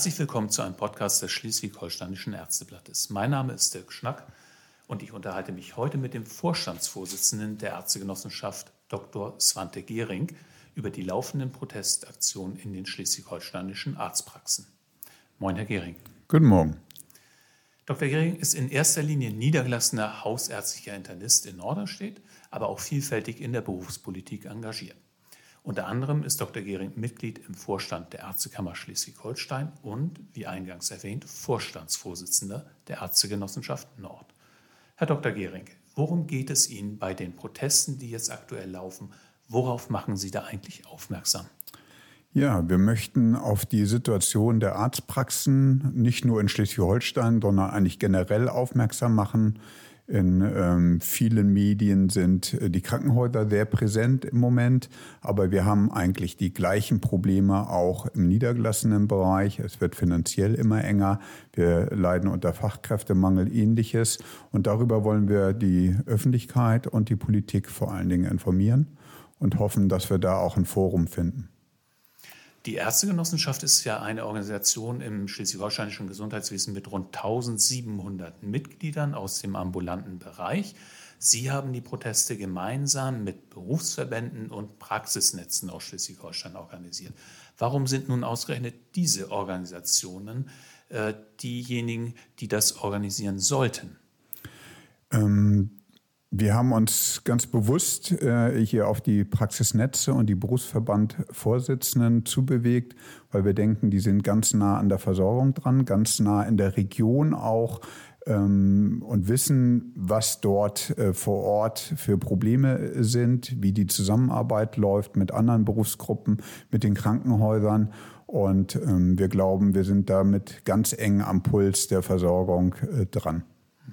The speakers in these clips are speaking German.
Herzlich willkommen zu einem Podcast des Schleswig-Holsteinischen Ärzteblattes. Mein Name ist Dirk Schnack und ich unterhalte mich heute mit dem Vorstandsvorsitzenden der Ärztegenossenschaft Dr. Svante Gehring über die laufenden Protestaktionen in den schleswig-holsteinischen Arztpraxen. Moin, Herr Gehring. Guten Morgen. Dr. Gehring ist in erster Linie niedergelassener hausärztlicher Internist in Norderstedt, aber auch vielfältig in der Berufspolitik engagiert. Unter anderem ist Dr. Gehring Mitglied im Vorstand der Ärztekammer Schleswig-Holstein und, wie eingangs erwähnt, Vorstandsvorsitzender der Ärztegenossenschaft Nord. Herr Dr. Gehring, worum geht es Ihnen bei den Protesten, die jetzt aktuell laufen? Worauf machen Sie da eigentlich aufmerksam? Ja, wir möchten auf die Situation der Arztpraxen nicht nur in Schleswig-Holstein, sondern eigentlich generell aufmerksam machen. In ähm, vielen Medien sind äh, die Krankenhäuser sehr präsent im Moment, aber wir haben eigentlich die gleichen Probleme auch im niedergelassenen Bereich. Es wird finanziell immer enger. Wir leiden unter Fachkräftemangel, ähnliches. Und darüber wollen wir die Öffentlichkeit und die Politik vor allen Dingen informieren und hoffen, dass wir da auch ein Forum finden. Die Ärztegenossenschaft ist ja eine Organisation im schleswig-holsteinischen Gesundheitswesen mit rund 1700 Mitgliedern aus dem ambulanten Bereich. Sie haben die Proteste gemeinsam mit Berufsverbänden und Praxisnetzen aus Schleswig-Holstein organisiert. Warum sind nun ausgerechnet diese Organisationen äh, diejenigen, die das organisieren sollten? Ähm, wir haben uns ganz bewusst äh, hier auf die Praxisnetze und die Berufsverbandvorsitzenden zubewegt, weil wir denken, die sind ganz nah an der Versorgung dran, ganz nah in der Region auch ähm, und wissen, was dort äh, vor Ort für Probleme sind, wie die Zusammenarbeit läuft mit anderen Berufsgruppen, mit den Krankenhäusern. Und ähm, wir glauben, wir sind damit ganz eng am Puls der Versorgung äh, dran.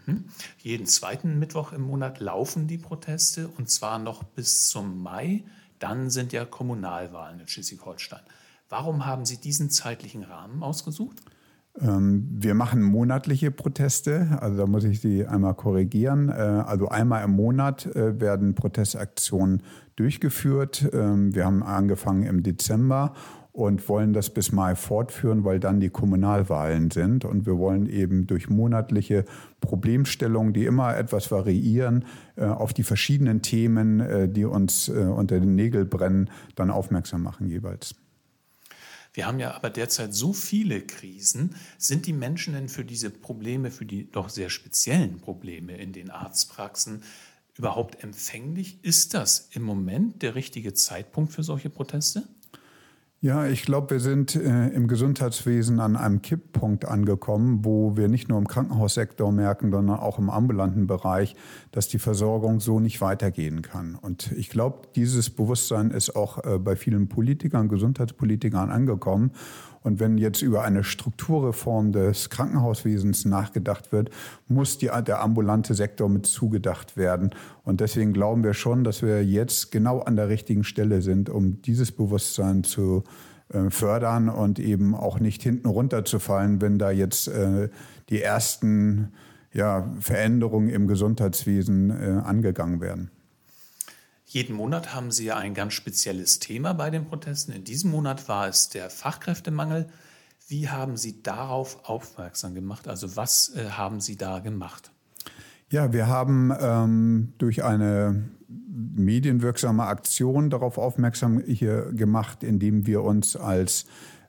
Mhm. Jeden zweiten Mittwoch im Monat laufen die Proteste und zwar noch bis zum Mai. Dann sind ja Kommunalwahlen in Schleswig-Holstein. Warum haben Sie diesen zeitlichen Rahmen ausgesucht? Ähm, wir machen monatliche Proteste, also da muss ich Sie einmal korrigieren. Äh, also einmal im Monat äh, werden Protestaktionen durchgeführt. Ähm, wir haben angefangen im Dezember und wollen das bis Mai fortführen, weil dann die Kommunalwahlen sind. Und wir wollen eben durch monatliche Problemstellungen, die immer etwas variieren, äh, auf die verschiedenen Themen, äh, die uns äh, unter den Nägeln brennen, dann aufmerksam machen jeweils. Wir haben ja aber derzeit so viele Krisen. Sind die Menschen denn für diese Probleme, für die doch sehr speziellen Probleme in den Arztpraxen überhaupt empfänglich? Ist das im Moment der richtige Zeitpunkt für solche Proteste? Ja, ich glaube, wir sind äh, im Gesundheitswesen an einem Kipppunkt angekommen, wo wir nicht nur im Krankenhaussektor merken, sondern auch im ambulanten Bereich, dass die Versorgung so nicht weitergehen kann. Und ich glaube, dieses Bewusstsein ist auch äh, bei vielen Politikern, Gesundheitspolitikern angekommen. Und wenn jetzt über eine Strukturreform des Krankenhauswesens nachgedacht wird, muss die, der ambulante Sektor mit zugedacht werden. Und deswegen glauben wir schon, dass wir jetzt genau an der richtigen Stelle sind, um dieses Bewusstsein zu äh, fördern und eben auch nicht hinten runterzufallen, wenn da jetzt äh, die ersten ja, Veränderungen im Gesundheitswesen äh, angegangen werden. Jeden Monat haben Sie ja ein ganz spezielles Thema bei den Protesten. In diesem Monat war es der Fachkräftemangel. Wie haben Sie darauf aufmerksam gemacht? Also was äh, haben Sie da gemacht? Ja, wir haben ähm, durch eine medienwirksame Aktion darauf aufmerksam hier gemacht, indem wir uns als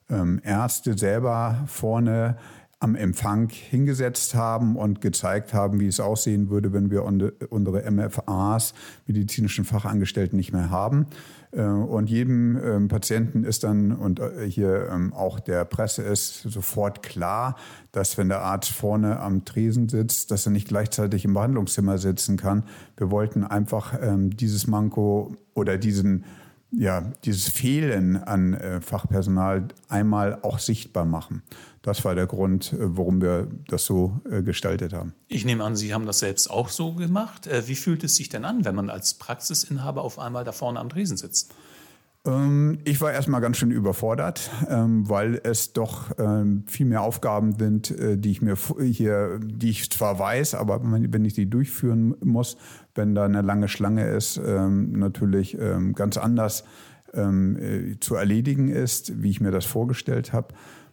ähm, Ärzte selber vorne am Empfang hingesetzt haben und gezeigt haben, wie es aussehen würde, wenn wir unsere MFAs, medizinischen Fachangestellten, nicht mehr haben. Äh, und jedem ähm, Patienten ist dann, und äh, hier ähm, auch der Presse ist sofort klar, dass wenn der Arzt vorne am Tresen sitzt, dass er nicht gleichzeitig im Behandlungszimmer sitzen kann. Wir wollten einfach ähm, dieses Manko oder diesen ja, dieses Fehlen an äh, Fachpersonal einmal auch sichtbar machen. Das war der Grund, äh, warum wir das so äh, gestaltet haben. Ich nehme an, Sie haben das selbst auch so gemacht. Äh, wie fühlt es sich denn an, wenn man als Praxisinhaber auf einmal da vorne am Dresen sitzt? Ähm, ich war erstmal ganz schön überfordert, ähm, weil es doch ähm, viel mehr Aufgaben sind, äh, die ich mir hier, die ich zwar weiß, aber wenn ich die durchführen muss, wenn da eine lange Schlange ist, natürlich ganz anders äh, zu erledigen ist, wie ich mir das vorgestellt habe.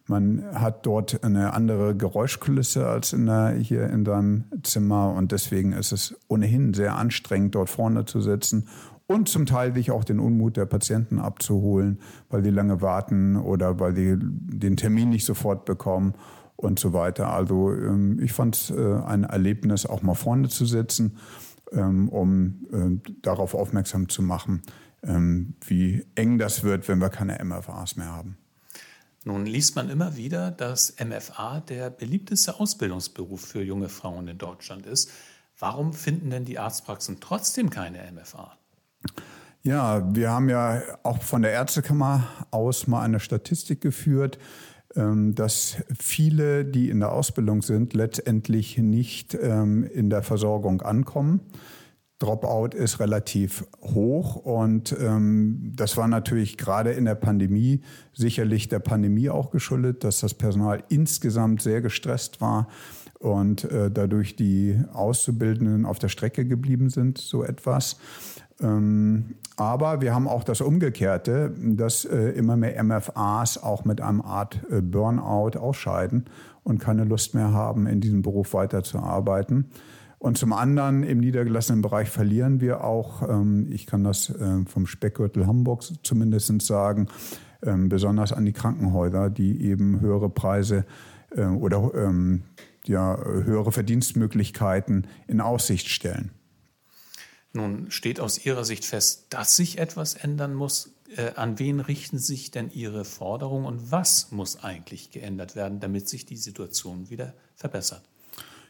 Man hat dort eine andere Geräuschkulisse als in der, hier in deinem Zimmer und deswegen ist es ohnehin sehr anstrengend, dort vorne zu sitzen und zum Teil sich auch den Unmut der Patienten abzuholen, weil die lange warten oder weil die den Termin nicht sofort bekommen und so weiter. Also ähm, ich fand es äh, ein Erlebnis, auch mal vorne zu sitzen, ähm, um äh, darauf aufmerksam zu machen, ähm, wie eng das wird, wenn wir keine MFAs mehr haben. Nun liest man immer wieder, dass MFA der beliebteste Ausbildungsberuf für junge Frauen in Deutschland ist. Warum finden denn die Arztpraxen trotzdem keine MFA? Ja, wir haben ja auch von der Ärztekammer aus mal eine Statistik geführt, ähm, dass viele, die in der Ausbildung sind, letztendlich nicht ähm, in der Versorgung ankommen. Dropout ist relativ hoch und ähm, das war natürlich gerade in der Pandemie sicherlich der Pandemie auch geschuldet, dass das Personal insgesamt sehr gestresst war und äh, dadurch die Auszubildenden auf der Strecke geblieben sind, so etwas. Ähm, aber wir haben auch das Umgekehrte, dass äh, immer mehr MFAs auch mit einem Art äh, Burnout ausscheiden und keine Lust mehr haben, in diesem Beruf weiterzuarbeiten. Und zum anderen im niedergelassenen Bereich verlieren wir auch, ähm, ich kann das äh, vom Speckgürtel Hamburg zumindest sagen, ähm, besonders an die Krankenhäuser, die eben höhere Preise äh, oder ähm, ja, höhere Verdienstmöglichkeiten in Aussicht stellen. Nun steht aus Ihrer Sicht fest, dass sich etwas ändern muss. Äh, an wen richten sich denn Ihre Forderungen und was muss eigentlich geändert werden, damit sich die Situation wieder verbessert?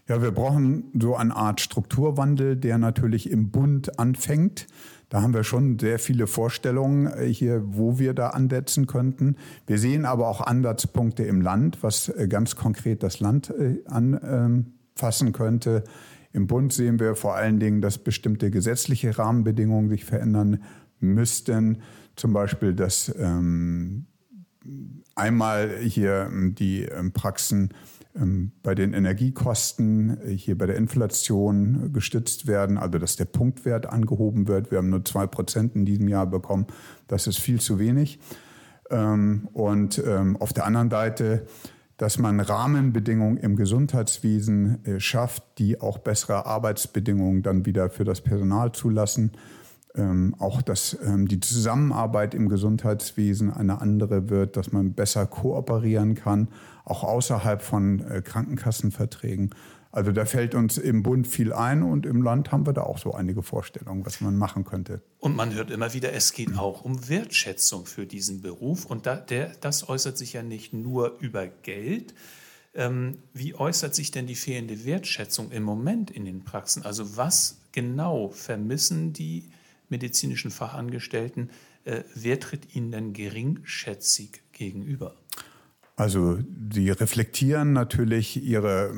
Ja, wir brauchen so eine Art Strukturwandel, der natürlich im Bund anfängt. Da haben wir schon sehr viele Vorstellungen äh, hier, wo wir da ansetzen könnten. Wir sehen aber auch Ansatzpunkte im Land, was äh, ganz konkret das Land äh, anfassen könnte. Im Bund sehen wir vor allen Dingen, dass bestimmte gesetzliche Rahmenbedingungen sich verändern müssten. Zum Beispiel, dass ähm, einmal hier ähm, die ähm, Praxen ähm, bei den Energiekosten äh, hier bei der Inflation gestützt werden, also dass der Punktwert angehoben wird. Wir haben nur zwei Prozent in diesem Jahr bekommen. Das ist viel zu wenig. Und auf der anderen Seite, dass man Rahmenbedingungen im Gesundheitswesen äh, schafft, die auch bessere Arbeitsbedingungen dann wieder für das Personal zulassen. Auch, dass die Zusammenarbeit im Gesundheitswesen eine andere wird, dass man besser kooperieren kann auch außerhalb von äh, Krankenkassenverträgen. Also da fällt uns im Bund viel ein und im Land haben wir da auch so einige Vorstellungen, was man machen könnte. Und man hört immer wieder, es geht auch um Wertschätzung für diesen Beruf und da, der, das äußert sich ja nicht nur über Geld. Ähm, wie äußert sich denn die fehlende Wertschätzung im Moment in den Praxen? Also was genau vermissen die medizinischen Fachangestellten? Äh, wer tritt ihnen denn geringschätzig gegenüber? Also sie reflektieren natürlich ihre,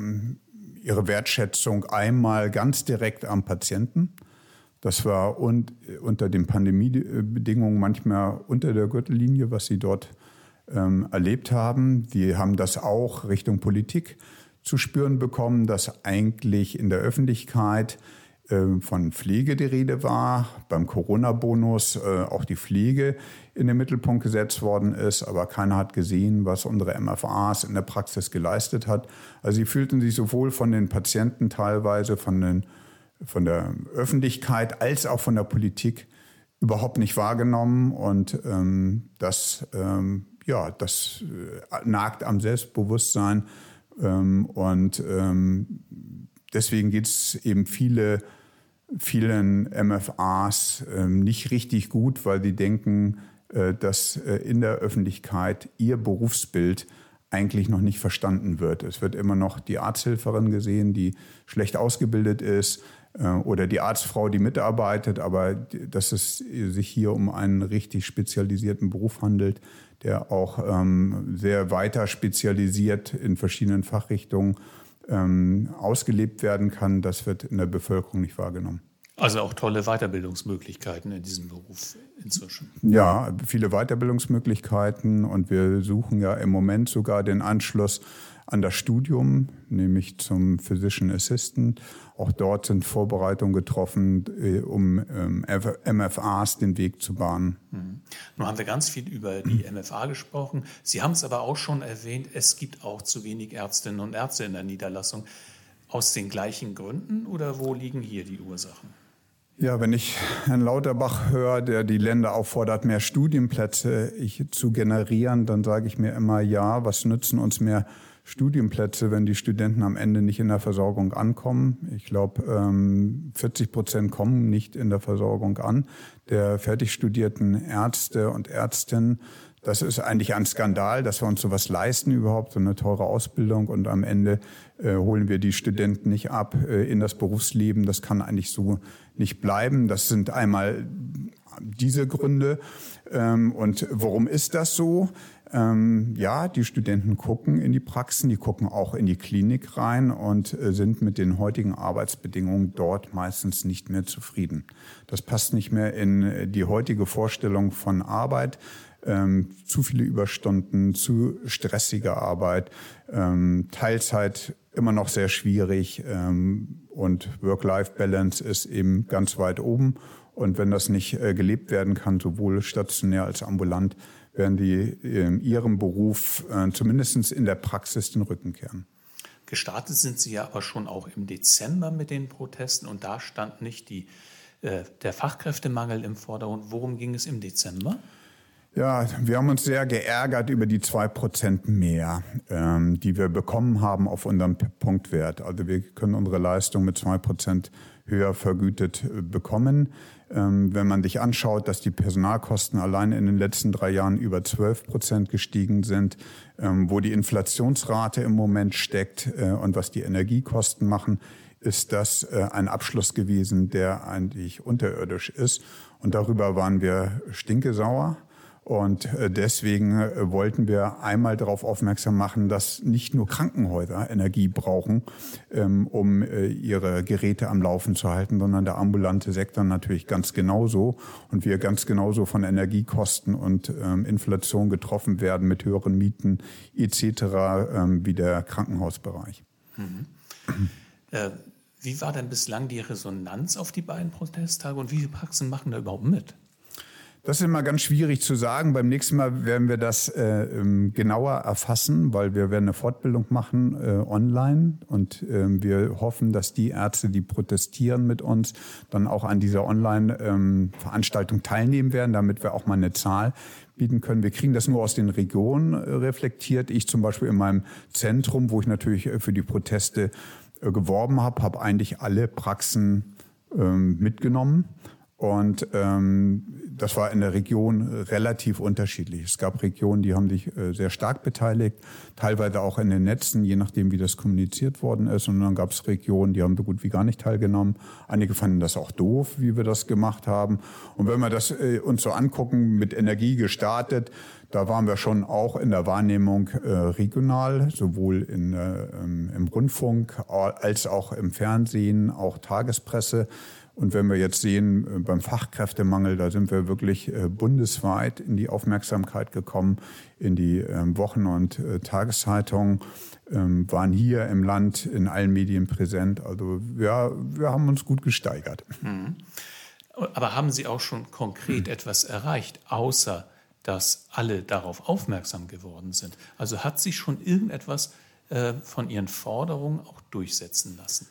ihre Wertschätzung einmal ganz direkt am Patienten. Das war und, unter den Pandemiebedingungen manchmal unter der Gürtellinie, was sie dort ähm, erlebt haben. Die haben das auch Richtung Politik zu spüren bekommen, dass eigentlich in der Öffentlichkeit von Pflege die Rede war, beim Corona-Bonus äh, auch die Pflege in den Mittelpunkt gesetzt worden ist, aber keiner hat gesehen, was unsere MFAs in der Praxis geleistet hat. Also sie fühlten sich sowohl von den Patienten teilweise, von, den, von der Öffentlichkeit als auch von der Politik überhaupt nicht wahrgenommen. Und ähm, das, ähm, ja, das äh, nagt am Selbstbewusstsein. Ähm, und ähm, deswegen geht es eben viele vielen MFAs ähm, nicht richtig gut, weil sie denken, äh, dass äh, in der Öffentlichkeit ihr Berufsbild eigentlich noch nicht verstanden wird. Es wird immer noch die Arzthelferin gesehen, die schlecht ausgebildet ist äh, oder die Arztfrau, die mitarbeitet, aber dass es sich hier um einen richtig spezialisierten Beruf handelt, der auch ähm, sehr weiter spezialisiert in verschiedenen Fachrichtungen ähm, ausgelebt werden kann, das wird in der Bevölkerung nicht wahrgenommen. Also auch tolle Weiterbildungsmöglichkeiten in diesem Beruf inzwischen. Ja, viele Weiterbildungsmöglichkeiten und wir suchen ja im Moment sogar den Anschluss an das Studium, nämlich zum Physician Assistant. Auch dort sind Vorbereitungen getroffen, äh, um ähm, MFAs den Weg zu bahnen. Mhm. Nun haben wir ganz viel über die MFA gesprochen. Sie haben es aber auch schon erwähnt, es gibt auch zu wenig Ärztinnen und Ärzte in der Niederlassung. Aus den gleichen Gründen oder wo liegen hier die Ursachen? Ja, wenn ich Herrn Lauterbach höre, der die Länder auffordert, mehr Studienplätze zu generieren, dann sage ich mir immer, ja, was nützen uns mehr Studienplätze, wenn die Studenten am Ende nicht in der Versorgung ankommen? Ich glaube, 40 ähm, Prozent kommen nicht in der Versorgung an. Der fertig studierten Ärzte und Ärztinnen das ist eigentlich ein Skandal, dass wir uns sowas leisten überhaupt, so eine teure Ausbildung und am Ende äh, holen wir die Studenten nicht ab äh, in das Berufsleben. Das kann eigentlich so nicht bleiben. Das sind einmal diese Gründe. Ähm, und warum ist das so? Ähm, ja, die Studenten gucken in die Praxen, die gucken auch in die Klinik rein und äh, sind mit den heutigen Arbeitsbedingungen dort meistens nicht mehr zufrieden. Das passt nicht mehr in äh, die heutige Vorstellung von Arbeit. Ähm, zu viele Überstunden, zu stressige Arbeit, ähm, Teilzeit immer noch sehr schwierig ähm, und Work-Life-Balance ist eben ganz weit oben. Und wenn das nicht äh, gelebt werden kann, sowohl stationär als ambulant, werden die in ihrem Beruf äh, zumindest in der Praxis den Rücken kehren. Gestartet sind Sie ja aber schon auch im Dezember mit den Protesten und da stand nicht die, äh, der Fachkräftemangel im Vordergrund. Worum ging es im Dezember? Ja, wir haben uns sehr geärgert über die zwei Prozent mehr, ähm, die wir bekommen haben auf unserem Punktwert. Also wir können unsere Leistung mit zwei Prozent höher vergütet äh, bekommen. Ähm, wenn man sich anschaut, dass die Personalkosten allein in den letzten drei Jahren über 12 Prozent gestiegen sind, ähm, wo die Inflationsrate im Moment steckt äh, und was die Energiekosten machen, ist das äh, ein Abschluss gewesen, der eigentlich unterirdisch ist. Und darüber waren wir stinkesauer. Und äh, deswegen äh, wollten wir einmal darauf aufmerksam machen, dass nicht nur Krankenhäuser Energie brauchen, ähm, um äh, ihre Geräte am Laufen zu halten, sondern der ambulante Sektor natürlich ganz genauso. Und wir ganz genauso von Energiekosten und ähm, Inflation getroffen werden mit höheren Mieten etc. Ähm, wie der Krankenhausbereich. Mhm. Äh, wie war denn bislang die Resonanz auf die beiden Protesttage und wie viele Praxen machen da überhaupt mit? Das ist immer ganz schwierig zu sagen. Beim nächsten Mal werden wir das äh, ähm, genauer erfassen, weil wir werden eine Fortbildung machen äh, online und äh, wir hoffen, dass die Ärzte, die protestieren mit uns, dann auch an dieser Online-Veranstaltung ähm, teilnehmen werden, damit wir auch mal eine Zahl bieten können. Wir kriegen das nur aus den Regionen äh, reflektiert. Ich zum Beispiel in meinem Zentrum, wo ich natürlich äh, für die Proteste äh, geworben habe, habe eigentlich alle Praxen ähm, mitgenommen. Und ähm, das war in der Region relativ unterschiedlich. Es gab Regionen, die haben sich äh, sehr stark beteiligt, teilweise auch in den Netzen, je nachdem, wie das kommuniziert worden ist. Und dann gab es Regionen, die haben so gut wie gar nicht teilgenommen. Einige fanden das auch doof, wie wir das gemacht haben. Und wenn wir das äh, uns so angucken, mit Energie gestartet, da waren wir schon auch in der Wahrnehmung äh, regional, sowohl in, äh, im Rundfunk als auch im Fernsehen, auch Tagespresse. Und wenn wir jetzt sehen, äh, beim Fachkräftemangel, da sind wir wirklich äh, bundesweit in die Aufmerksamkeit gekommen, in die ähm, Wochen- und äh, Tageszeitungen, ähm, waren hier im Land in allen Medien präsent. Also ja, wir haben uns gut gesteigert. Mhm. Aber haben Sie auch schon konkret mhm. etwas erreicht, außer dass alle darauf aufmerksam geworden sind? Also hat sich schon irgendetwas von Ihren Forderungen auch durchsetzen lassen?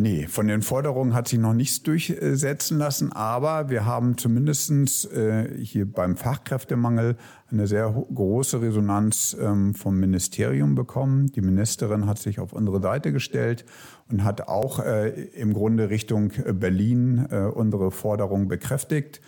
Nee, von den Forderungen hat sich noch nichts durchsetzen lassen, aber wir haben zumindest äh, hier beim Fachkräftemangel eine sehr große Resonanz ähm, vom Ministerium bekommen. Die Ministerin hat sich auf unsere Seite gestellt und hat auch äh, im Grunde Richtung Berlin äh, unsere Forderung bekräftigt.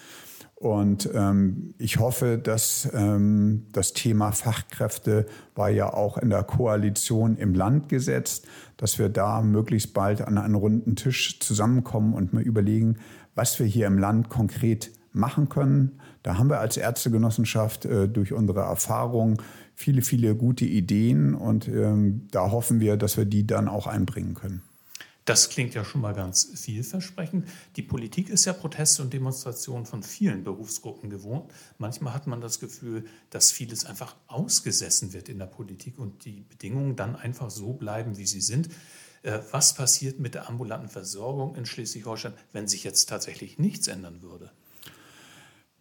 Und ähm, ich hoffe, dass ähm, das Thema Fachkräfte war ja auch in der Koalition im Land gesetzt, dass wir da möglichst bald an einen runden Tisch zusammenkommen und mal überlegen, was wir hier im Land konkret machen können. Da haben wir als Ärztegenossenschaft äh, durch unsere Erfahrung viele, viele gute Ideen und ähm, da hoffen wir, dass wir die dann auch einbringen können. Das klingt ja schon mal ganz vielversprechend. Die Politik ist ja Proteste und Demonstrationen von vielen Berufsgruppen gewohnt. Manchmal hat man das Gefühl, dass vieles einfach ausgesessen wird in der Politik und die Bedingungen dann einfach so bleiben, wie sie sind. Äh, was passiert mit der ambulanten Versorgung in Schleswig-Holstein, wenn sich jetzt tatsächlich nichts ändern würde?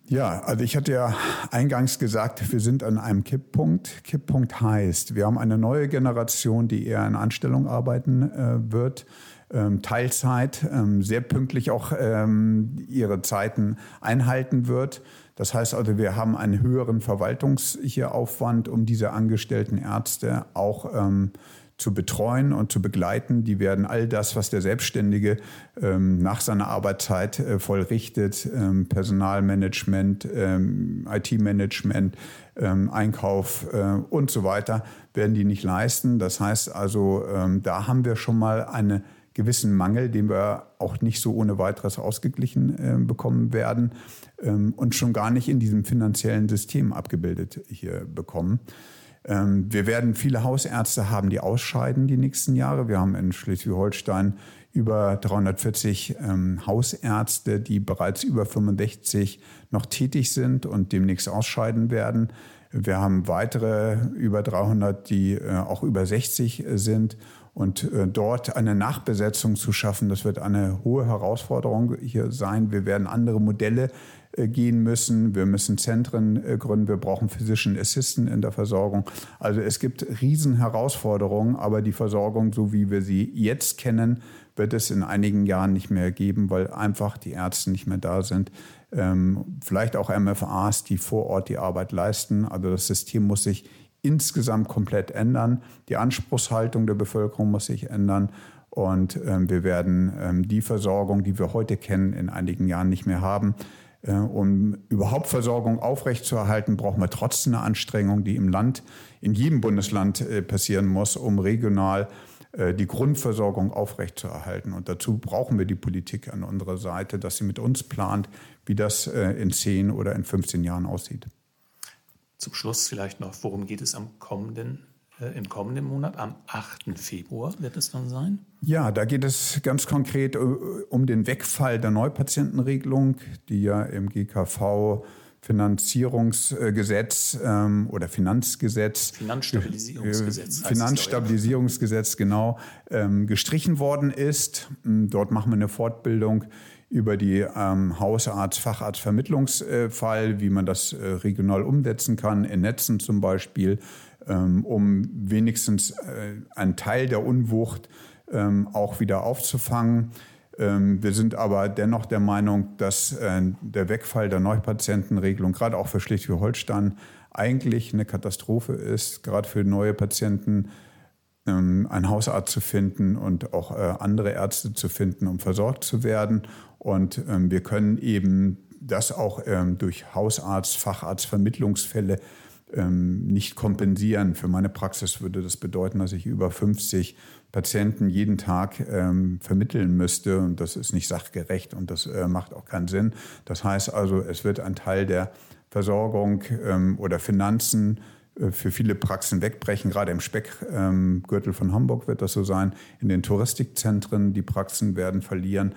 Ja, also ich hatte ja eingangs gesagt, wir sind an einem Kipppunkt. Kipppunkt heißt, wir haben eine neue Generation, die eher in Anstellung arbeiten äh, wird, ähm, Teilzeit, ähm, sehr pünktlich auch ähm, ihre Zeiten einhalten wird. Das heißt also, wir haben einen höheren Verwaltungsaufwand, um diese angestellten Ärzte auch ähm, zu betreuen und zu begleiten. Die werden all das, was der Selbstständige ähm, nach seiner Arbeitszeit äh, vollrichtet, ähm, Personalmanagement, ähm, IT-Management, ähm, Einkauf äh, und so weiter, werden die nicht leisten. Das heißt also, ähm, da haben wir schon mal einen gewissen Mangel, den wir auch nicht so ohne weiteres ausgeglichen äh, bekommen werden ähm, und schon gar nicht in diesem finanziellen System abgebildet hier bekommen. Ähm, wir werden viele Hausärzte haben, die ausscheiden die nächsten Jahre. Wir haben in Schleswig-Holstein über 340 ähm, Hausärzte, die bereits über 65 noch tätig sind und demnächst ausscheiden werden. Wir haben weitere über 300, die äh, auch über 60 sind. Und äh, dort eine Nachbesetzung zu schaffen, das wird eine hohe Herausforderung hier sein. Wir werden andere Modelle äh, gehen müssen. Wir müssen Zentren äh, gründen. Wir brauchen Physician Assistant in der Versorgung. Also es gibt Riesenherausforderungen, aber die Versorgung, so wie wir sie jetzt kennen, wird es in einigen Jahren nicht mehr geben, weil einfach die Ärzte nicht mehr da sind. Ähm, vielleicht auch MFAs, die vor Ort die Arbeit leisten. Also das System muss sich insgesamt komplett ändern. Die Anspruchshaltung der Bevölkerung muss sich ändern. Und ähm, wir werden ähm, die Versorgung, die wir heute kennen, in einigen Jahren nicht mehr haben. Äh, um überhaupt Versorgung aufrechtzuerhalten, brauchen wir trotzdem eine Anstrengung, die im Land, in jedem Bundesland äh, passieren muss, um regional äh, die Grundversorgung aufrechtzuerhalten. Und dazu brauchen wir die Politik an unserer Seite, dass sie mit uns plant, wie das in 10 oder in 15 Jahren aussieht. Zum Schluss vielleicht noch, worum geht es am kommenden äh, im kommenden Monat, am 8. Februar wird es dann sein? Ja, da geht es ganz konkret äh, um den Wegfall der Neupatientenregelung, die ja im GKV Finanzierungsgesetz ähm, oder Finanzgesetz. Finanzstabilisierungsgesetz. Äh, Finanzstabilisierungsgesetz, genau, ähm, gestrichen worden ist. Ähm, dort machen wir eine Fortbildung über die ähm, Hausarzt-Facharzt-Vermittlungsfall, wie man das äh, regional umsetzen kann, in Netzen zum Beispiel ähm, um wenigstens äh, einen Teil der Unwucht ähm, auch wieder aufzufangen. Ähm, wir sind aber dennoch der Meinung, dass äh, der Wegfall der Neupatientenregelung gerade auch für Schleswig-Holstein eigentlich eine Katastrophe ist, gerade für neue Patienten einen Hausarzt zu finden und auch äh, andere Ärzte zu finden, um versorgt zu werden. Und wir können eben das auch durch Hausarzt, Facharzt, Vermittlungsfälle ähm, nicht kompensieren. Für meine Praxis würde das bedeuten, dass ich über 50 Patienten jeden Tag ähm, vermitteln müsste. Und das ist nicht sachgerecht und das äh, macht auch keinen Sinn. Das heißt also, es wird ein Teil der Versorgung ähm, oder Finanzen äh, für viele Praxen wegbrechen. Gerade im Speckgürtel ähm, von Hamburg wird das so sein. In den Touristikzentren, die Praxen werden verlieren.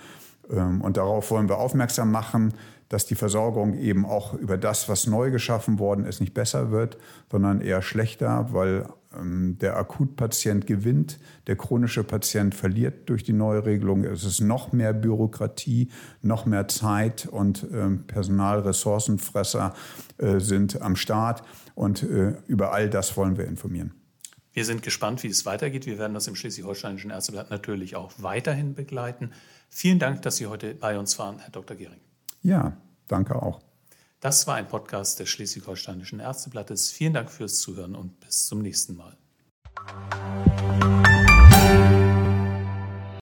Ähm, und darauf wollen wir aufmerksam machen dass die Versorgung eben auch über das, was neu geschaffen worden ist, nicht besser wird, sondern eher schlechter, weil ähm, der Akutpatient gewinnt, der chronische Patient verliert durch die neue Regelung. Es ist noch mehr Bürokratie, noch mehr Zeit und ähm, Personalressourcenfresser äh, sind am Start. Und äh, über all das wollen wir informieren. Wir sind gespannt, wie es weitergeht. Wir werden das im Schleswig-Holsteinischen Ärzteblatt natürlich auch weiterhin begleiten. Vielen Dank, dass Sie heute bei uns waren, Herr Dr. Gehring. Ja, danke auch. Das war ein Podcast des Schleswig-Holsteinischen Ärzteblattes. Vielen Dank fürs Zuhören und bis zum nächsten Mal.